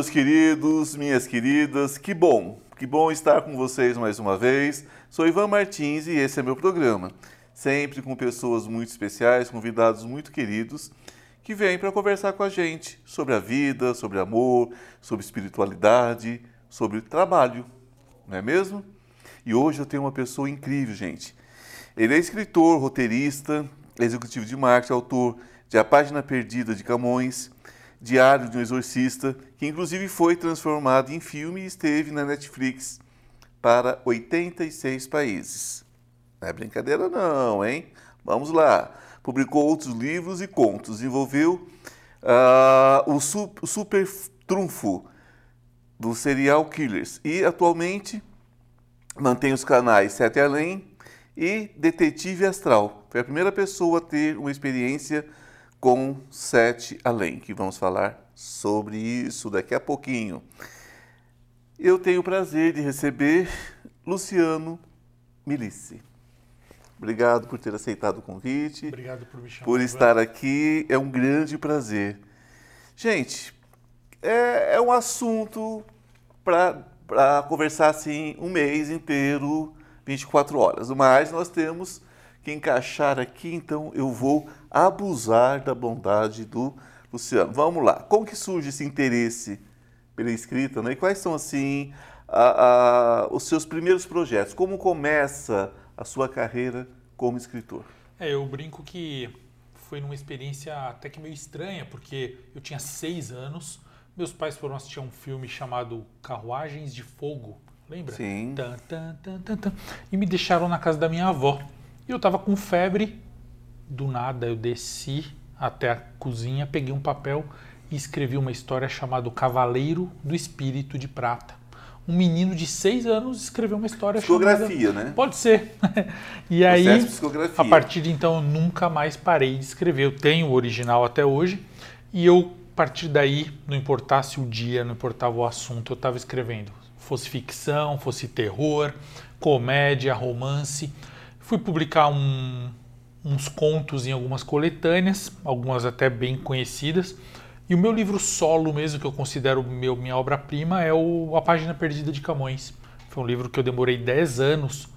meus queridos, minhas queridas, que bom, que bom estar com vocês mais uma vez. Sou Ivan Martins e esse é meu programa. Sempre com pessoas muito especiais, convidados muito queridos, que vêm para conversar com a gente sobre a vida, sobre amor, sobre espiritualidade, sobre trabalho, não é mesmo? E hoje eu tenho uma pessoa incrível, gente. Ele é escritor, roteirista, executivo de marketing, autor de A Página Perdida de Camões, Diário de um Exorcista, que inclusive foi transformado em filme e esteve na Netflix para 86 países. Não é brincadeira não, hein? Vamos lá. Publicou outros livros e contos. Desenvolveu uh, o, su o super trunfo dos serial killers e atualmente mantém os canais Sete Além e Detetive Astral. Foi a primeira pessoa a ter uma experiência com Sete Além, que vamos falar sobre isso daqui a pouquinho. Eu tenho o prazer de receber Luciano Milici. Obrigado por ter aceitado o convite. Obrigado por me chamar. Por estar aqui, é um grande prazer. Gente, é, é um assunto para conversar assim um mês inteiro, 24 horas. Mas nós temos que encaixar aqui, então eu vou abusar da bondade do Luciano. Vamos lá. Como que surge esse interesse pela escrita, né? E quais são assim a, a, os seus primeiros projetos? Como começa a sua carreira como escritor? É, eu brinco que foi numa experiência até que meio estranha, porque eu tinha seis anos, meus pais foram assistir um filme chamado Carruagens de Fogo, lembra? Sim. Tan, tan, tan, e me deixaram na casa da minha avó. E eu estava com febre, do nada eu desci até a cozinha, peguei um papel e escrevi uma história chamada Cavaleiro do Espírito de Prata. Um menino de seis anos escreveu uma história psicografia, chamada... né? Pode ser. e aí, a partir de então, eu nunca mais parei de escrever. Eu tenho o original até hoje e eu, a partir daí, não importasse o dia, não importava o assunto, eu estava escrevendo. Fosse ficção, fosse terror, comédia, romance. Fui publicar um, uns contos em algumas coletâneas, algumas até bem conhecidas. E o meu livro solo mesmo, que eu considero meu, minha obra-prima, é o A Página Perdida de Camões. Foi um livro que eu demorei 10 anos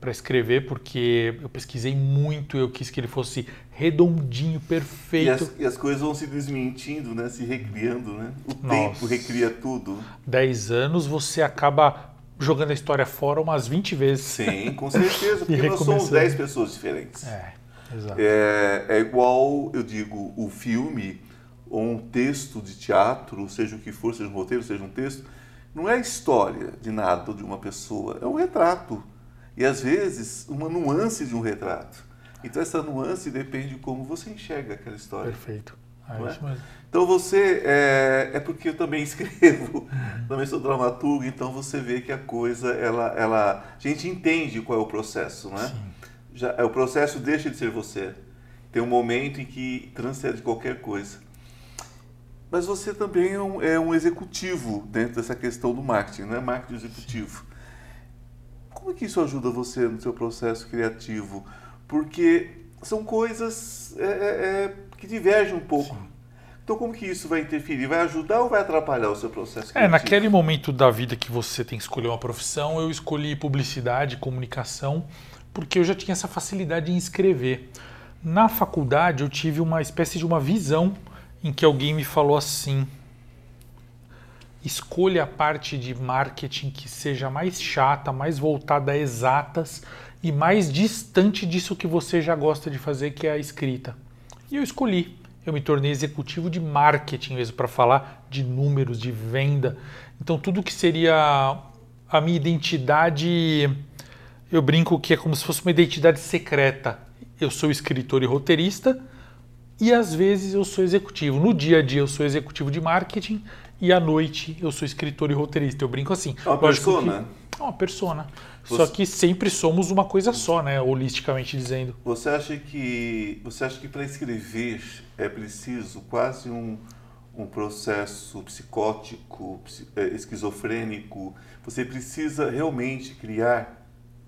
para escrever, porque eu pesquisei muito, eu quis que ele fosse redondinho, perfeito. E as, e as coisas vão se desmentindo, né? se recriando, né? O Nossa. tempo recria tudo. 10 anos você acaba jogando a história fora umas 20 vezes. Sim, com certeza, porque nós somos 10 pessoas diferentes. É. É, é igual, eu digo, o filme ou um texto de teatro, seja o que for, seja um roteiro, seja um texto, não é a história de nada de uma pessoa, é um retrato. E às vezes uma nuance de um retrato. Então essa nuance depende de como você enxerga aquela história. Perfeito. É, é? isso mesmo. Então você é, é porque eu também escrevo, uhum. também sou dramaturgo, então você vê que a coisa ela, ela a gente entende qual é o processo, não é? Sim já, é, o processo deixa de ser você. Tem um momento em que transcende qualquer coisa. Mas você também é um, é um executivo dentro dessa questão do marketing, né? Marketing executivo. Como é que isso ajuda você no seu processo criativo? Porque são coisas é, é, é que divergem um pouco. Sim. Então, como que isso vai interferir? Vai ajudar ou vai atrapalhar o seu processo criativo? É, naquele momento da vida que você tem que escolher uma profissão, eu escolhi publicidade, comunicação, porque eu já tinha essa facilidade em escrever. Na faculdade eu tive uma espécie de uma visão em que alguém me falou assim: escolha a parte de marketing que seja mais chata, mais voltada a exatas e mais distante disso que você já gosta de fazer, que é a escrita. E eu escolhi. Eu me tornei executivo de marketing mesmo para falar de números, de venda. Então tudo que seria a minha identidade eu brinco que é como se fosse uma identidade secreta. Eu sou escritor e roteirista e às vezes eu sou executivo. No dia a dia eu sou executivo de marketing e à noite eu sou escritor e roteirista. Eu brinco assim. É uma persona? Que, é uma persona. Você... Só que sempre somos uma coisa só, né? Holisticamente dizendo. Você acha que você acha que para escrever é preciso quase um, um processo psicótico, é, esquizofrênico? Você precisa realmente criar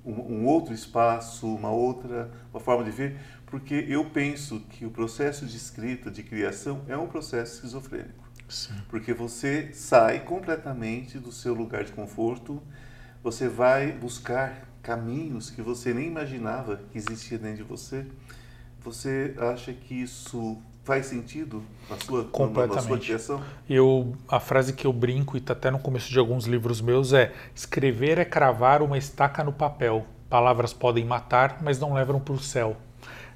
um, um, outro espaço, uma outra uma forma de ver, porque eu penso que o processo de escrita, de criação, é um processo esquizofrênico. Sim. Porque você sai completamente do seu lugar de conforto, você vai buscar caminhos que você nem imaginava que existia dentro de você. Você acha que isso faz sentido na sua, Completamente. Na sua criação? Eu, a frase que eu brinco, e está até no começo de alguns livros meus, é: escrever é cravar uma estaca no papel. Palavras podem matar, mas não levam para o céu.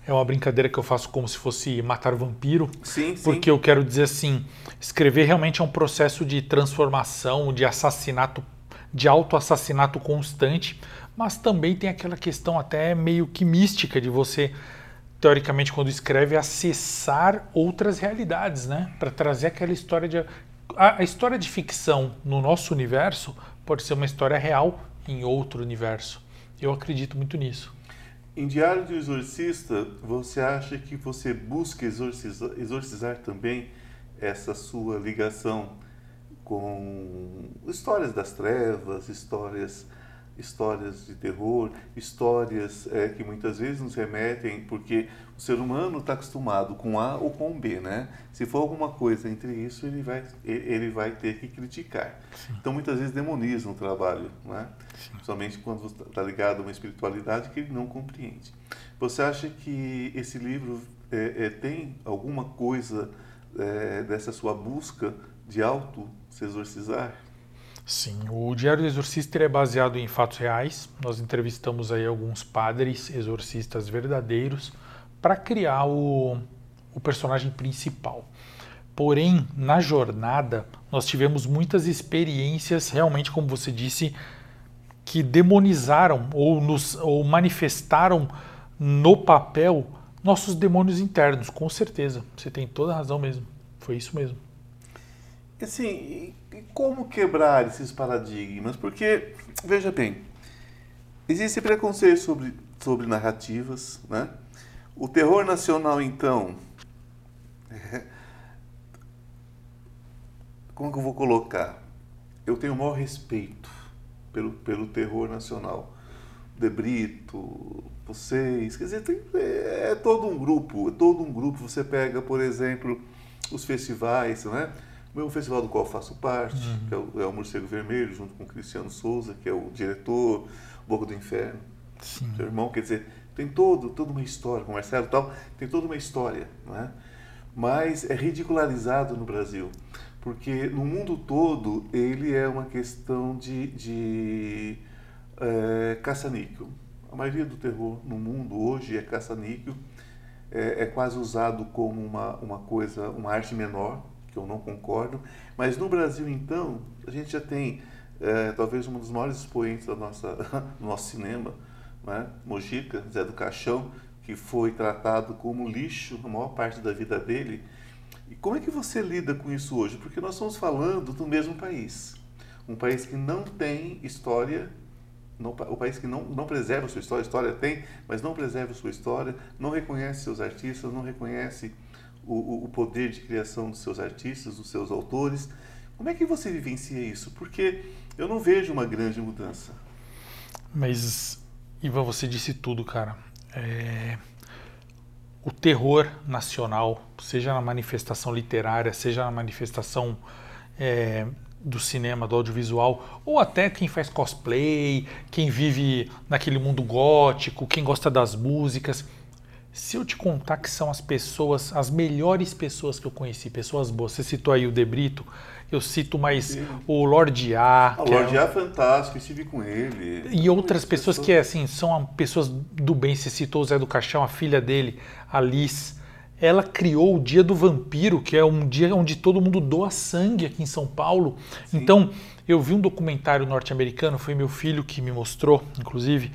É uma brincadeira que eu faço como se fosse matar vampiro. Sim, porque eu quero dizer assim: escrever realmente é um processo de transformação, de assassinato, de autoassassinato constante, mas também tem aquela questão até meio que mística de você teoricamente, quando escreve, acessar outras realidades, né? Para trazer aquela história de. A, história de ficção no nosso universo pode ser uma história real em outro universo. Eu acredito muito nisso. Em Diário do Exorcista, você acha que você busca exorcizar, exorcizar também essa sua ligação com histórias das trevas, histórias histórias de terror, histórias é, que muitas vezes nos remetem, porque o ser humano está acostumado com A ou com B, né? Se for alguma coisa entre isso, ele vai, ele vai ter que criticar. Sim. Então, muitas vezes demonizam o trabalho, né? Somente quando está ligado a uma espiritualidade que ele não compreende. Você acha que esse livro é, é, tem alguma coisa é, dessa sua busca de auto se exorcizar? Sim, o Diário do Exorcista é baseado em fatos reais. Nós entrevistamos aí alguns padres exorcistas verdadeiros para criar o, o personagem principal. Porém, na jornada, nós tivemos muitas experiências, realmente, como você disse, que demonizaram ou, nos, ou manifestaram no papel nossos demônios internos, com certeza. Você tem toda a razão mesmo. Foi isso mesmo. Assim, como quebrar esses paradigmas? Porque, veja bem, existe preconceito sobre, sobre narrativas, né? O terror nacional, então, é... como que eu vou colocar? Eu tenho o maior respeito pelo, pelo terror nacional. De Brito, vocês, quer dizer, tem, é, é todo um grupo, é todo um grupo. Você pega, por exemplo, os festivais, né? O mesmo festival do qual faço parte, uhum. que é o, é o Morcego Vermelho, junto com o Cristiano Souza, que é o diretor, Boca do Inferno. Sim. Seu irmão, quer dizer, tem todo, toda uma história, com o Marcelo e tal, tem toda uma história, não é? Mas é ridicularizado no Brasil, porque no mundo todo ele é uma questão de, de é, caça-níquel. A maioria do terror no mundo hoje é caça-níquel, é, é quase usado como uma, uma coisa, uma arte menor, que eu não concordo. Mas no Brasil, então, a gente já tem é, talvez um dos maiores expoentes da nossa, do nosso cinema, né? Mojica, Zé do Caixão, que foi tratado como lixo a maior parte da vida dele. E como é que você lida com isso hoje? Porque nós estamos falando do mesmo país. Um país que não tem história, não, o país que não, não preserva a sua história, história tem, mas não preserva a sua história, não reconhece seus artistas, não reconhece o, o poder de criação dos seus artistas, dos seus autores. Como é que você vivencia isso? Porque eu não vejo uma grande mudança. Mas, Ivan, você disse tudo, cara. É... O terror nacional, seja na manifestação literária, seja na manifestação é, do cinema, do audiovisual, ou até quem faz cosplay, quem vive naquele mundo gótico, quem gosta das músicas, se eu te contar que são as pessoas, as melhores pessoas que eu conheci, pessoas boas, você citou aí o Debrito, eu cito mais Sim. o Lorde A. Ah, o Lorde é, A é fantástico, estive com ele. E outras pessoas, pessoas que assim, são pessoas do bem, você citou o Zé do Caixão, a filha dele, a Liz. Ela criou o Dia do Vampiro, que é um dia onde todo mundo doa sangue aqui em São Paulo. Sim. Então, eu vi um documentário norte-americano, foi meu filho que me mostrou, inclusive,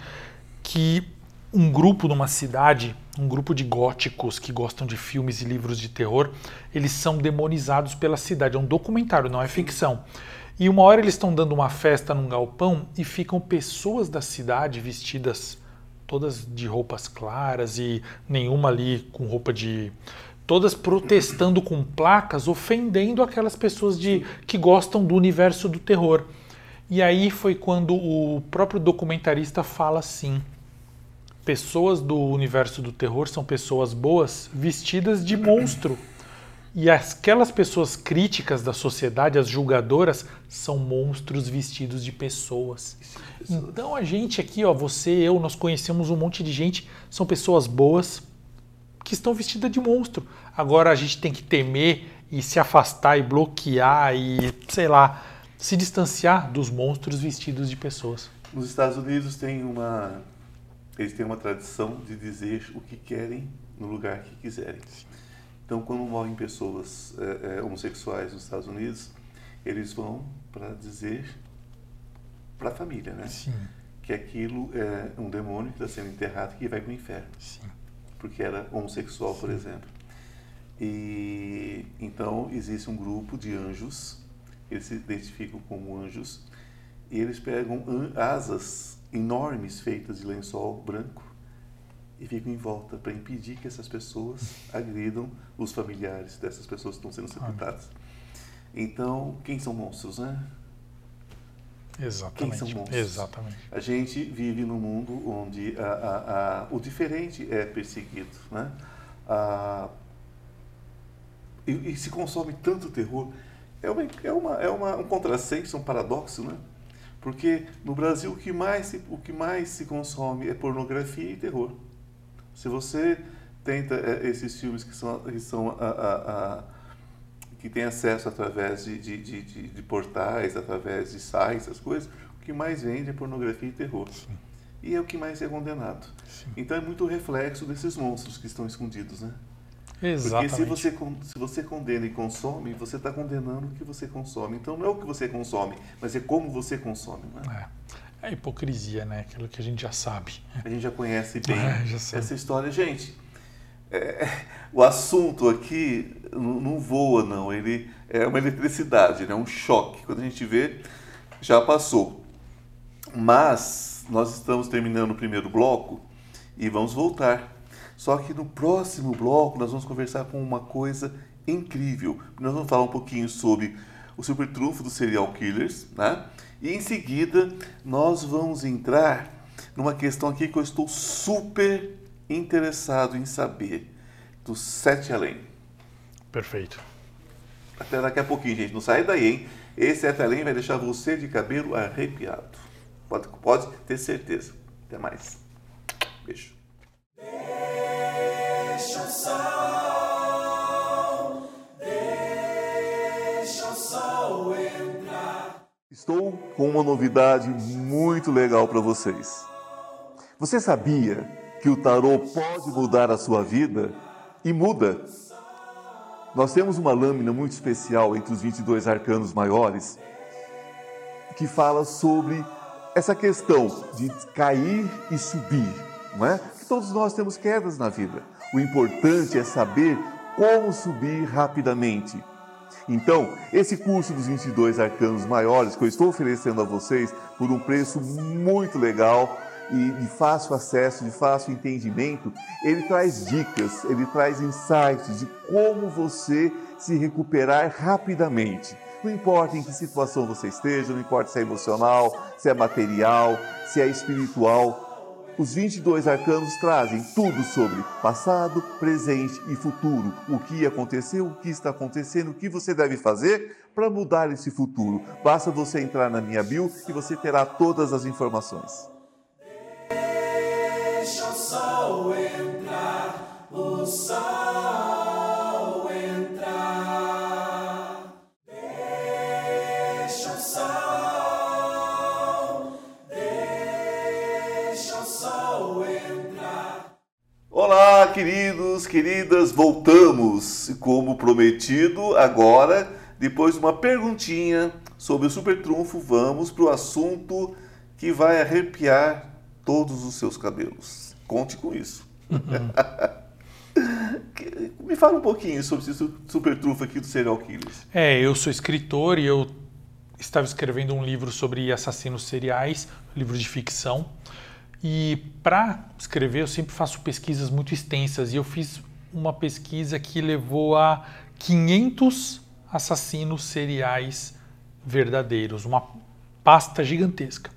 que um grupo numa cidade, um grupo de góticos que gostam de filmes e livros de terror, eles são demonizados pela cidade. É um documentário, não é ficção. E uma hora eles estão dando uma festa num galpão e ficam pessoas da cidade vestidas todas de roupas claras e nenhuma ali com roupa de todas protestando com placas, ofendendo aquelas pessoas de que gostam do universo do terror. E aí foi quando o próprio documentarista fala assim: pessoas do universo do terror são pessoas boas vestidas de monstro. E aquelas pessoas críticas da sociedade, as julgadoras, são monstros vestidos de pessoas. Então a gente aqui, ó, você, eu, nós conhecemos um monte de gente, são pessoas boas que estão vestidas de monstro. Agora a gente tem que temer e se afastar e bloquear e, sei lá, se distanciar dos monstros vestidos de pessoas. Nos Estados Unidos tem uma eles têm uma tradição de dizer o que querem no lugar que quiserem. Então, quando morrem pessoas é, é, homossexuais nos Estados Unidos, eles vão para dizer para a família, né? Sim. Que aquilo é um demônio que está sendo enterrado que vai para o inferno. Sim. Porque era homossexual, Sim. por exemplo. E então existe um grupo de anjos, eles se identificam como anjos, e eles pegam asas enormes feitas de lençol branco e ficam em volta para impedir que essas pessoas agridam os familiares dessas pessoas que estão sendo sepultadas. Então, quem são monstros, né? Exatamente. Quem são monstros? Exatamente. A gente vive num mundo onde a, a, a, o diferente é perseguido, né? E, e, se consome tanto terror. É, uma, é, uma, é uma, um contrassenso, um paradoxo, né? Porque no Brasil o que mais se, o que mais se consome é pornografia e terror. Se você tenta é, esses filmes que são, que são a, a, a que tem acesso através de, de, de, de, portais, através de sites, essas coisas, o que mais vende é pornografia e terror. Sim. E é o que mais é condenado. Sim. Então é muito reflexo desses monstros que estão escondidos, né? Exatamente. Porque se você, se você condena e consome, você está condenando o que você consome. Então não é o que você consome, mas é como você consome. Né? É. é hipocrisia, né? Aquilo que a gente já sabe. A gente já conhece bem é, já essa história. Gente, é, o assunto aqui não, não, voa, não. Ele é uma eletricidade, né? um choque. Quando a gente vê, já passou. Mas nós estamos terminando o primeiro bloco e vamos voltar só que no próximo bloco nós vamos conversar com uma coisa incrível. Nós vamos falar um pouquinho sobre o super trunfo dos serial killers, né? E em seguida nós vamos entrar numa questão aqui que eu estou super interessado em saber do Sete Além. Perfeito. Até daqui a pouquinho, gente. Não sai daí, hein? Esse Sete Além vai deixar você de cabelo arrepiado. Pode, pode ter certeza. Até mais. Beijo. Estou com uma novidade muito legal para vocês. Você sabia que o tarô pode mudar a sua vida? E muda. Nós temos uma lâmina muito especial entre os 22 arcanos maiores que fala sobre essa questão de cair e subir, não é? Que todos nós temos quedas na vida. O importante é saber como subir rapidamente. Então, esse curso dos 22 arcanos maiores que eu estou oferecendo a vocês por um preço muito legal e de fácil acesso, de fácil entendimento, ele traz dicas, ele traz insights de como você se recuperar rapidamente. Não importa em que situação você esteja, não importa se é emocional, se é material, se é espiritual, os 22 arcanos trazem tudo sobre passado, presente e futuro. O que aconteceu, o que está acontecendo, o que você deve fazer para mudar esse futuro. Basta você entrar na minha bio e você terá todas as informações. Deixa o sol entrar, o sol. Queridos, queridas, voltamos. Como prometido, agora, depois de uma perguntinha sobre o super trunfo, vamos para o assunto que vai arrepiar todos os seus cabelos. Conte com isso. Uhum. Me fala um pouquinho sobre esse super trunfo aqui do serial killers. É, eu sou escritor e eu estava escrevendo um livro sobre assassinos seriais, um livro de ficção. E para escrever eu sempre faço pesquisas muito extensas e eu fiz uma pesquisa que levou a 500 assassinos seriais verdadeiros, uma pasta gigantesca.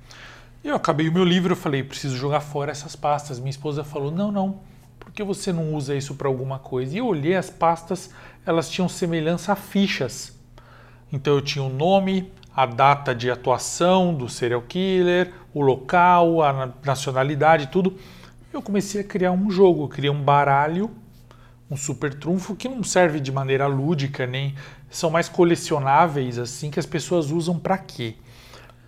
Eu acabei o meu livro, eu falei, preciso jogar fora essas pastas. Minha esposa falou, não, não, Por que você não usa isso para alguma coisa? E eu olhei as pastas, elas tinham semelhança a fichas. Então eu tinha o nome, a data de atuação do serial killer, o local, a nacionalidade, tudo. Eu comecei a criar um jogo, eu criei um baralho, um super trunfo que não serve de maneira lúdica, nem são mais colecionáveis assim que as pessoas usam para quê?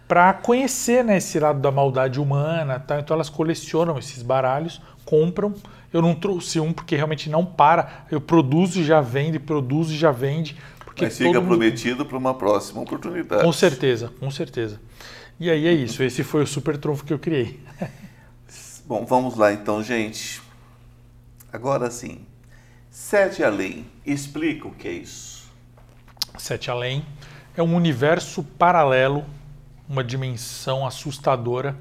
Para conhecer né, esse lado da maldade humana, tá? então elas colecionam esses baralhos, compram eu não trouxe um porque realmente não para. Eu produzo e já vende, produzo e já vende. Porque Mas fica mundo... prometido para uma próxima oportunidade. Com certeza, com certeza. E aí é isso. Esse foi o super trunfo que eu criei. Bom, vamos lá então, gente. Agora sim. Sete Além. Explica o que é isso. Sete Além é um universo paralelo, uma dimensão assustadora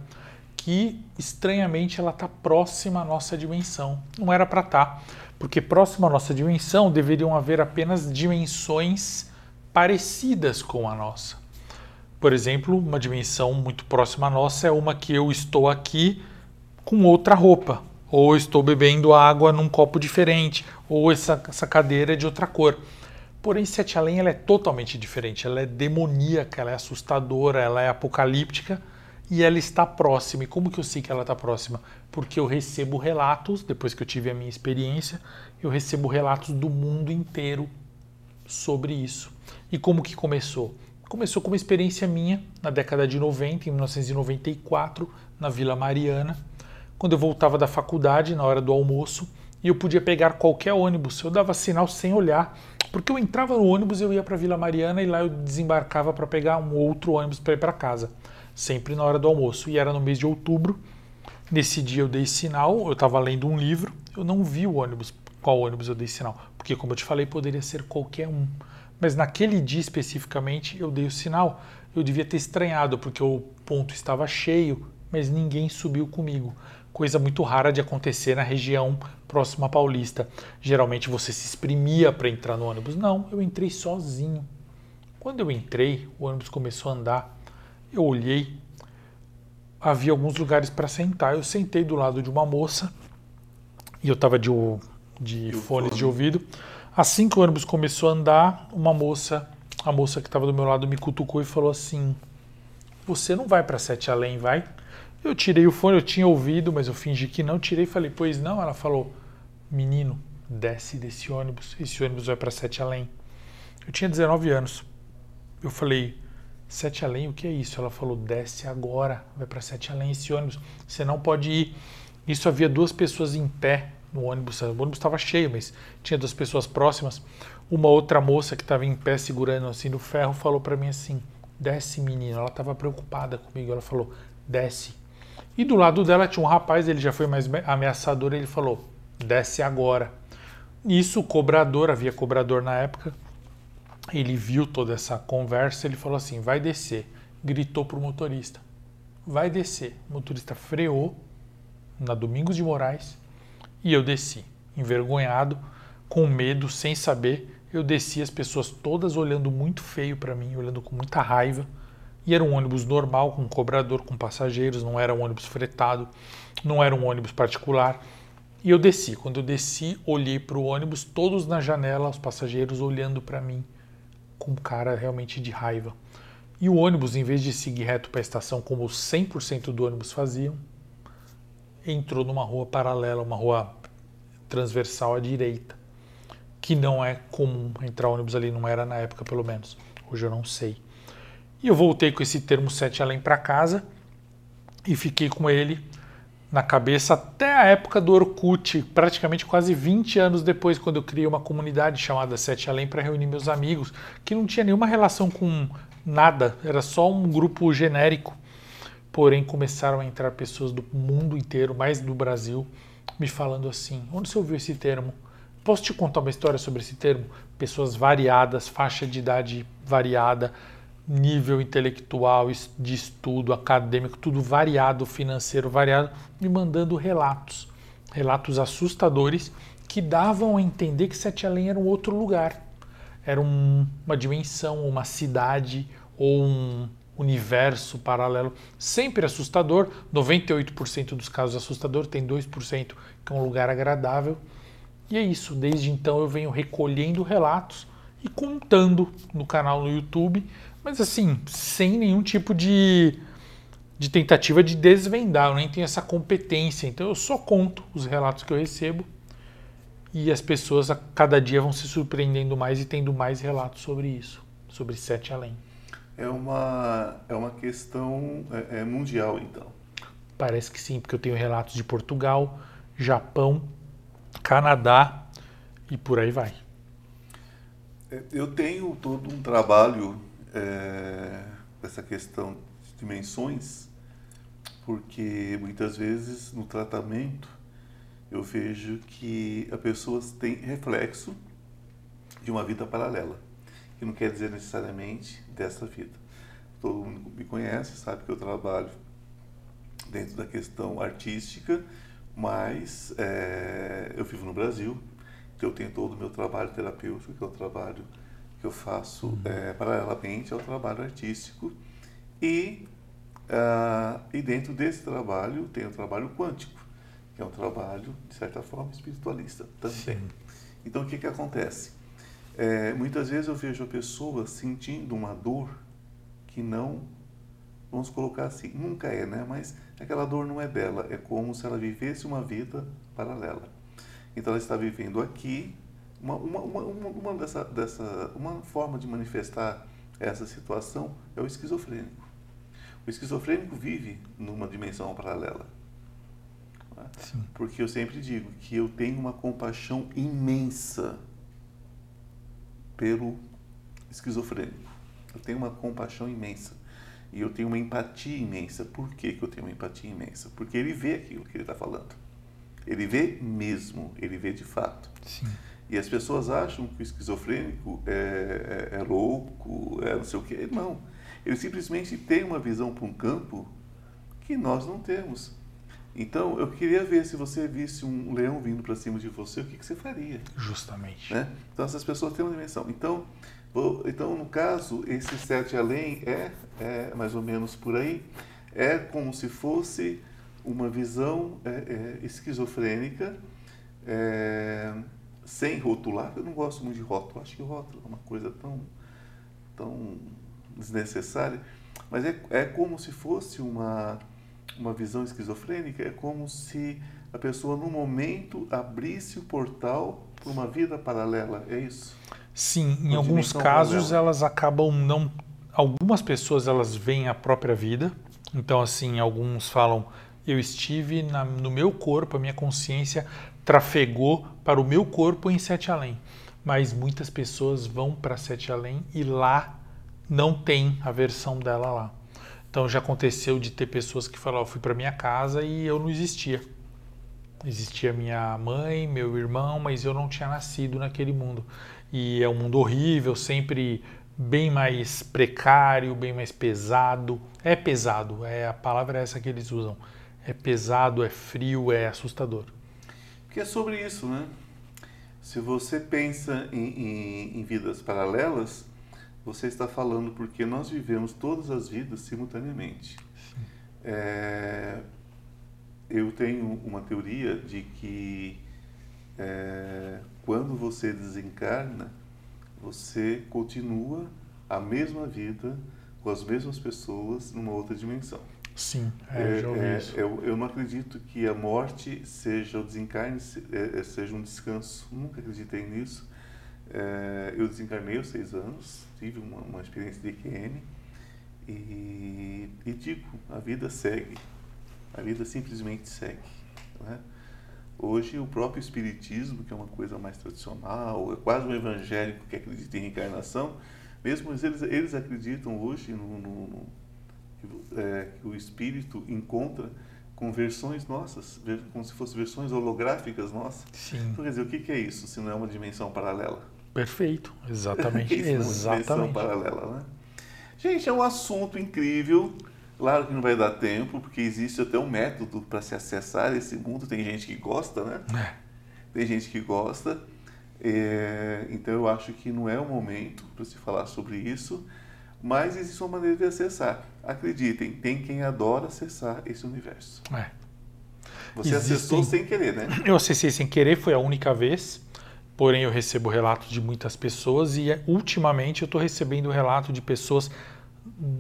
que estranhamente ela está próxima à nossa dimensão. Não era para estar, tá, porque próxima à nossa dimensão deveriam haver apenas dimensões parecidas com a nossa. Por exemplo, uma dimensão muito próxima à nossa é uma que eu estou aqui com outra roupa, ou estou bebendo água num copo diferente, ou essa, essa cadeira é de outra cor. Porém, Sete Além ela é totalmente diferente, ela é demoníaca, ela é assustadora, ela é apocalíptica e ela está próxima. E como que eu sei que ela está próxima? Porque eu recebo relatos, depois que eu tive a minha experiência, eu recebo relatos do mundo inteiro sobre isso. E como que começou? Começou com uma experiência minha na década de 90, em 1994, na Vila Mariana, quando eu voltava da faculdade na hora do almoço e eu podia pegar qualquer ônibus. Eu dava sinal sem olhar, porque eu entrava no ônibus eu ia para Vila Mariana e lá eu desembarcava para pegar um outro ônibus para ir para casa sempre na hora do almoço. E era no mês de outubro. Nesse dia eu dei sinal, eu estava lendo um livro, eu não vi o ônibus, qual ônibus eu dei sinal, porque como eu te falei, poderia ser qualquer um. Mas naquele dia especificamente eu dei o sinal. Eu devia ter estranhado, porque o ponto estava cheio, mas ninguém subiu comigo. Coisa muito rara de acontecer na região próxima à Paulista. Geralmente você se exprimia para entrar no ônibus. Não, eu entrei sozinho. Quando eu entrei, o ônibus começou a andar eu olhei, havia alguns lugares para sentar. Eu sentei do lado de uma moça e eu estava de, de fones de ouvido. Assim que o ônibus começou a andar, uma moça, a moça que estava do meu lado me cutucou e falou assim: Você não vai para Sete Além, vai? Eu tirei o fone, eu tinha ouvido, mas eu fingi que não. Tirei e falei: Pois não? Ela falou: Menino, desce desse ônibus. Esse ônibus vai para Sete Além. Eu tinha 19 anos. Eu falei: Sete Além, o que é isso? Ela falou: desce agora, vai para Sete Além esse ônibus. Você não pode ir. Isso havia duas pessoas em pé no ônibus. O ônibus estava cheio, mas tinha duas pessoas próximas. Uma outra moça que estava em pé segurando assim no ferro falou para mim assim: desce, menino. Ela estava preocupada comigo. Ela falou: desce. E do lado dela tinha um rapaz, ele já foi mais ameaçador. Ele falou: desce agora. Isso, o cobrador, havia cobrador na época, ele viu toda essa conversa, ele falou assim: vai descer. Gritou para o motorista: vai descer. O motorista freou na Domingos de Moraes e eu desci. Envergonhado, com medo, sem saber, eu desci, as pessoas todas olhando muito feio para mim, olhando com muita raiva. E era um ônibus normal, com cobrador, com passageiros, não era um ônibus fretado, não era um ônibus particular. E eu desci. Quando eu desci, olhei para o ônibus, todos na janela, os passageiros olhando para mim com cara realmente de raiva. E o ônibus, em vez de seguir reto para a estação, como 100% do ônibus faziam, entrou numa rua paralela, uma rua transversal à direita, que não é comum entrar ônibus ali, não era na época pelo menos. Hoje eu não sei. E eu voltei com esse termo 7 além para casa e fiquei com ele na cabeça até a época do Orkut, praticamente quase 20 anos depois, quando eu criei uma comunidade chamada Sete Além para reunir meus amigos, que não tinha nenhuma relação com nada, era só um grupo genérico. Porém, começaram a entrar pessoas do mundo inteiro, mais do Brasil, me falando assim: onde você ouviu esse termo? Posso te contar uma história sobre esse termo? Pessoas variadas, faixa de idade variada, nível intelectual, de estudo, acadêmico, tudo variado, financeiro variado, me mandando relatos, relatos assustadores que davam a entender que Sete Além era um outro lugar, era um, uma dimensão, uma cidade ou um, universo paralelo, sempre assustador, 98% dos casos assustador, tem 2% que é um lugar agradável. E é isso, desde então eu venho recolhendo relatos e contando no canal no YouTube, mas assim, sem nenhum tipo de, de tentativa de desvendar, eu nem tenho essa competência, então eu só conto os relatos que eu recebo e as pessoas a cada dia vão se surpreendendo mais e tendo mais relatos sobre isso, sobre Sete Além. É uma, é uma questão é, é mundial, então. Parece que sim, porque eu tenho relatos de Portugal, Japão, Canadá e por aí vai. É, eu tenho todo um trabalho é, dessa questão de dimensões, porque muitas vezes no tratamento eu vejo que as pessoas têm reflexo de uma vida paralela, que não quer dizer necessariamente dessa vida. Todo mundo me conhece, sabe que eu trabalho dentro da questão artística, mas é, eu vivo no Brasil, então eu tenho todo o meu trabalho terapêutico, que é o trabalho que eu faço uhum. é, paralelamente ao trabalho artístico, e, uh, e dentro desse trabalho tem o trabalho quântico que é um trabalho, de certa forma, espiritualista também. Sim. Então, o que, que acontece? É, muitas vezes eu vejo a pessoa sentindo uma dor que não, vamos colocar assim, nunca é, né? Mas aquela dor não é dela, é como se ela vivesse uma vida paralela. Então, ela está vivendo aqui uma, uma, uma, uma, dessa, dessa, uma forma de manifestar essa situação é o esquizofrênico. O esquizofrênico vive numa dimensão paralela. Sim. Porque eu sempre digo que eu tenho uma compaixão imensa pelo esquizofrênico. Eu tenho uma compaixão imensa. E eu tenho uma empatia imensa. Por que, que eu tenho uma empatia imensa? Porque ele vê aquilo que ele está falando. Ele vê mesmo, ele vê de fato. Sim. E as pessoas acham que o esquizofrênico é, é, é louco, é não sei o quê. Não. Ele simplesmente tem uma visão para um campo que nós não temos. Então, eu queria ver se você visse um leão vindo para cima de você, o que, que você faria? Justamente. Né? Então, essas pessoas têm uma dimensão. Então, vou, então no caso, esse sete além é, é mais ou menos por aí, é como se fosse uma visão é, é, esquizofrênica, é, sem rotular. Eu não gosto muito de rótulo, acho que rótulo é uma coisa tão, tão desnecessária, mas é, é como se fosse uma uma visão esquizofrênica é como se a pessoa, no momento, abrisse o portal para uma vida paralela, é isso? Sim, em alguns casos paralela. elas acabam não. Algumas pessoas elas veem a própria vida, então, assim, alguns falam: eu estive na, no meu corpo, a minha consciência trafegou para o meu corpo em Sete Além. Mas muitas pessoas vão para Sete Além e lá não tem a versão dela lá. Então já aconteceu de ter pessoas que falaram, eu fui para minha casa e eu não existia. Existia minha mãe, meu irmão, mas eu não tinha nascido naquele mundo. E é um mundo horrível, sempre bem mais precário, bem mais pesado. É pesado, é a palavra é essa que eles usam. É pesado, é frio, é assustador. Porque é sobre isso, né? Se você pensa em, em, em vidas paralelas, você está falando porque nós vivemos todas as vidas simultaneamente. É, eu tenho uma teoria de que é, quando você desencarna, você continua a mesma vida com as mesmas pessoas numa outra dimensão. Sim, é, já ouvi é, isso. Eu, eu, não acredito que a morte seja o desencarne, é, é, seja um descanso. Nunca acreditei nisso. É, eu desencarnei aos seis anos, tive uma, uma experiência de IQM e, e digo, a vida segue, a vida simplesmente segue. Né? Hoje o próprio Espiritismo, que é uma coisa mais tradicional, é quase um evangélico que acredita em reencarnação, mesmo eles, eles acreditam hoje no, no, é, que o Espírito encontra com versões nossas, como se fossem versões holográficas nossas. Sim. Então, quer dizer, o que é isso, se não é uma dimensão paralela? Perfeito, exatamente. exatamente. paralela, né? Gente, é um assunto incrível. Claro que não vai dar tempo, porque existe até um método para se acessar esse mundo. Tem gente que gosta, né? É. Tem gente que gosta. É, então eu acho que não é o momento para se falar sobre isso, mas existe uma maneira de acessar. Acreditem, tem quem adora acessar esse universo. É. Você Existem... acessou sem querer, né? Eu acessei sem querer, foi a única vez. Porém, eu recebo relatos de muitas pessoas e ultimamente eu estou recebendo relato de pessoas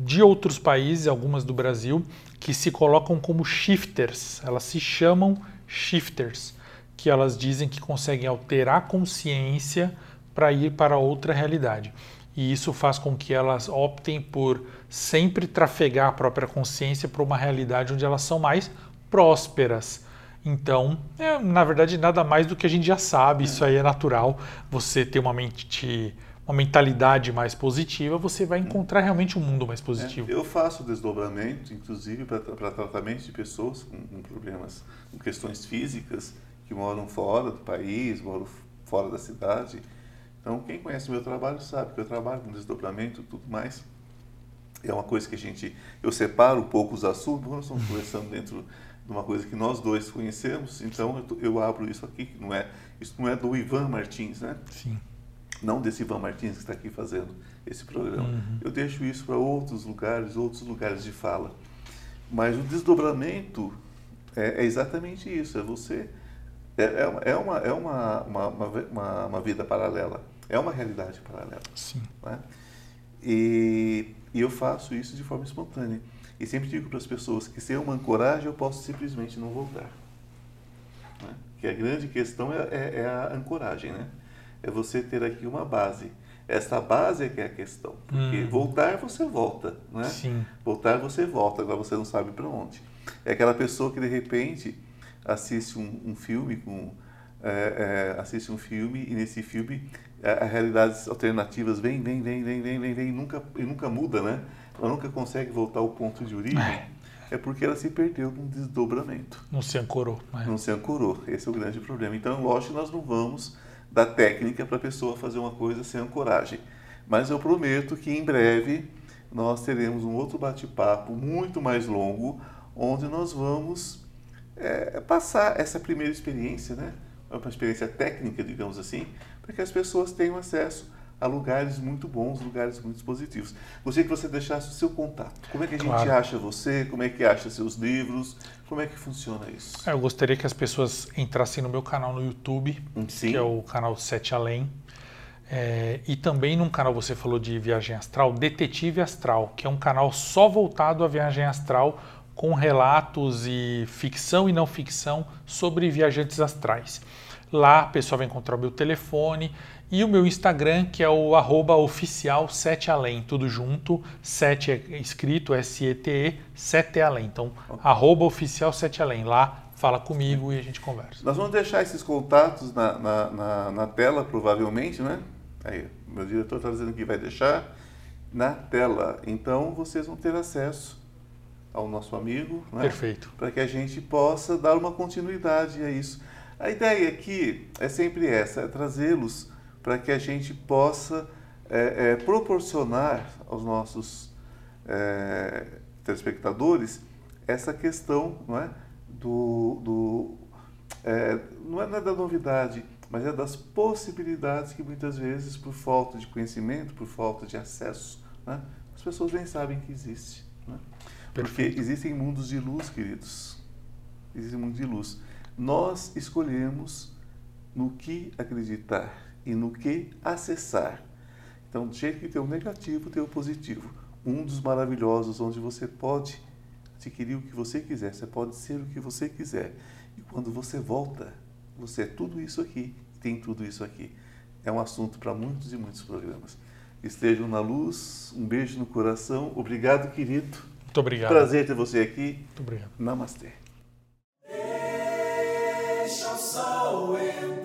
de outros países, algumas do Brasil, que se colocam como shifters. Elas se chamam shifters, que elas dizem que conseguem alterar a consciência para ir para outra realidade. E isso faz com que elas optem por sempre trafegar a própria consciência para uma realidade onde elas são mais prósperas. Então, é, na verdade, nada mais do que a gente já sabe, isso aí é natural. Você ter uma mente, uma mentalidade mais positiva, você vai encontrar realmente um mundo mais positivo. É, eu faço desdobramento, inclusive, para tratamento de pessoas com, com, problemas, com questões físicas, que moram fora do país, moram fora da cidade. Então, quem conhece o meu trabalho sabe que eu trabalho com desdobramento e tudo mais. É uma coisa que a gente, eu separo um pouco os assuntos, nós estamos conversando dentro de uma coisa que nós dois conhecemos, então eu, eu abro isso aqui, que não é, isso não é do Ivan Martins, né? Sim. Não desse Ivan Martins que está aqui fazendo esse programa. Uhum. Eu deixo isso para outros lugares, outros lugares de fala. Mas o desdobramento é, é exatamente isso, é você é, é, é, uma, é uma, uma, uma, uma, vida paralela, é uma realidade paralela. Sim. Né? E, e eu faço isso de forma espontânea. E sempre digo para as pessoas que sem uma ancoragem eu posso simplesmente não voltar. Né? Que a grande questão é, é, é, a ancoragem, né? É você ter aqui uma base. Essa base é que é a questão. Porque hum. voltar você volta, né? Sim. Voltar você volta, agora você não sabe para onde. É aquela pessoa que de repente assiste um, um filme com é, é, assiste um filme e nesse filme as realidades alternativas vem, vem, vem, vem, vem, vem, vem, e nunca, e nunca muda, né? ela nunca consegue voltar ao ponto de origem, é, é porque ela se perdeu num desdobramento. Não se ancorou. É. Não se ancorou. Esse é o grande problema. Então, lógico, nós não vamos dar técnica para a pessoa fazer uma coisa sem ancoragem. Mas eu prometo que em breve nós teremos um outro bate-papo muito mais longo, onde nós vamos é, passar essa primeira experiência, né? uma experiência técnica, digamos assim, para que as pessoas tenham acesso a lugares muito bons, lugares muito positivos. Gostaria que você deixasse o seu contato. Como é que a claro. gente acha você? Como é que acha seus livros? Como é que funciona isso? É, eu gostaria que as pessoas entrassem no meu canal no YouTube, Sim. que é o canal Sete Além. É, e também num canal, você falou de viagem astral, Detetive Astral, que é um canal só voltado à viagem astral, com relatos e ficção e não ficção sobre viajantes astrais. Lá a pessoa vai encontrar o meu telefone e o meu Instagram, que é o arroba oficial 7 além, tudo junto, 7 é escrito S-E-T-E, 7 é além. Então, arroba oficial 7 além. Lá fala comigo e a gente conversa. Nós vamos deixar esses contatos na, na, na, na tela, provavelmente, né? Aí, meu diretor está dizendo que vai deixar na tela. Então, vocês vão ter acesso ao nosso amigo, né? Perfeito. Para que a gente possa dar uma continuidade a isso. A ideia aqui é sempre essa, é trazê-los para que a gente possa é, é, proporcionar aos nossos é, telespectadores essa questão não é, do, do é, não, é, não é da novidade, mas é das possibilidades que muitas vezes, por falta de conhecimento, por falta de acesso, né, as pessoas nem sabem que existe. Né? Porque existem mundos de luz, queridos. Existem mundos de luz. Nós escolhemos no que acreditar e no que acessar. Então, jeito que tem o negativo, tem o positivo. Um dos maravilhosos onde você pode adquirir o que você quiser, você pode ser o que você quiser. E quando você volta, você é tudo isso aqui, tem tudo isso aqui. É um assunto para muitos e muitos programas. Estejam na luz, um beijo no coração. Obrigado, querido. Muito obrigado. Prazer ter você aqui. Muito obrigado. Namastê. Deixa o sol entrar.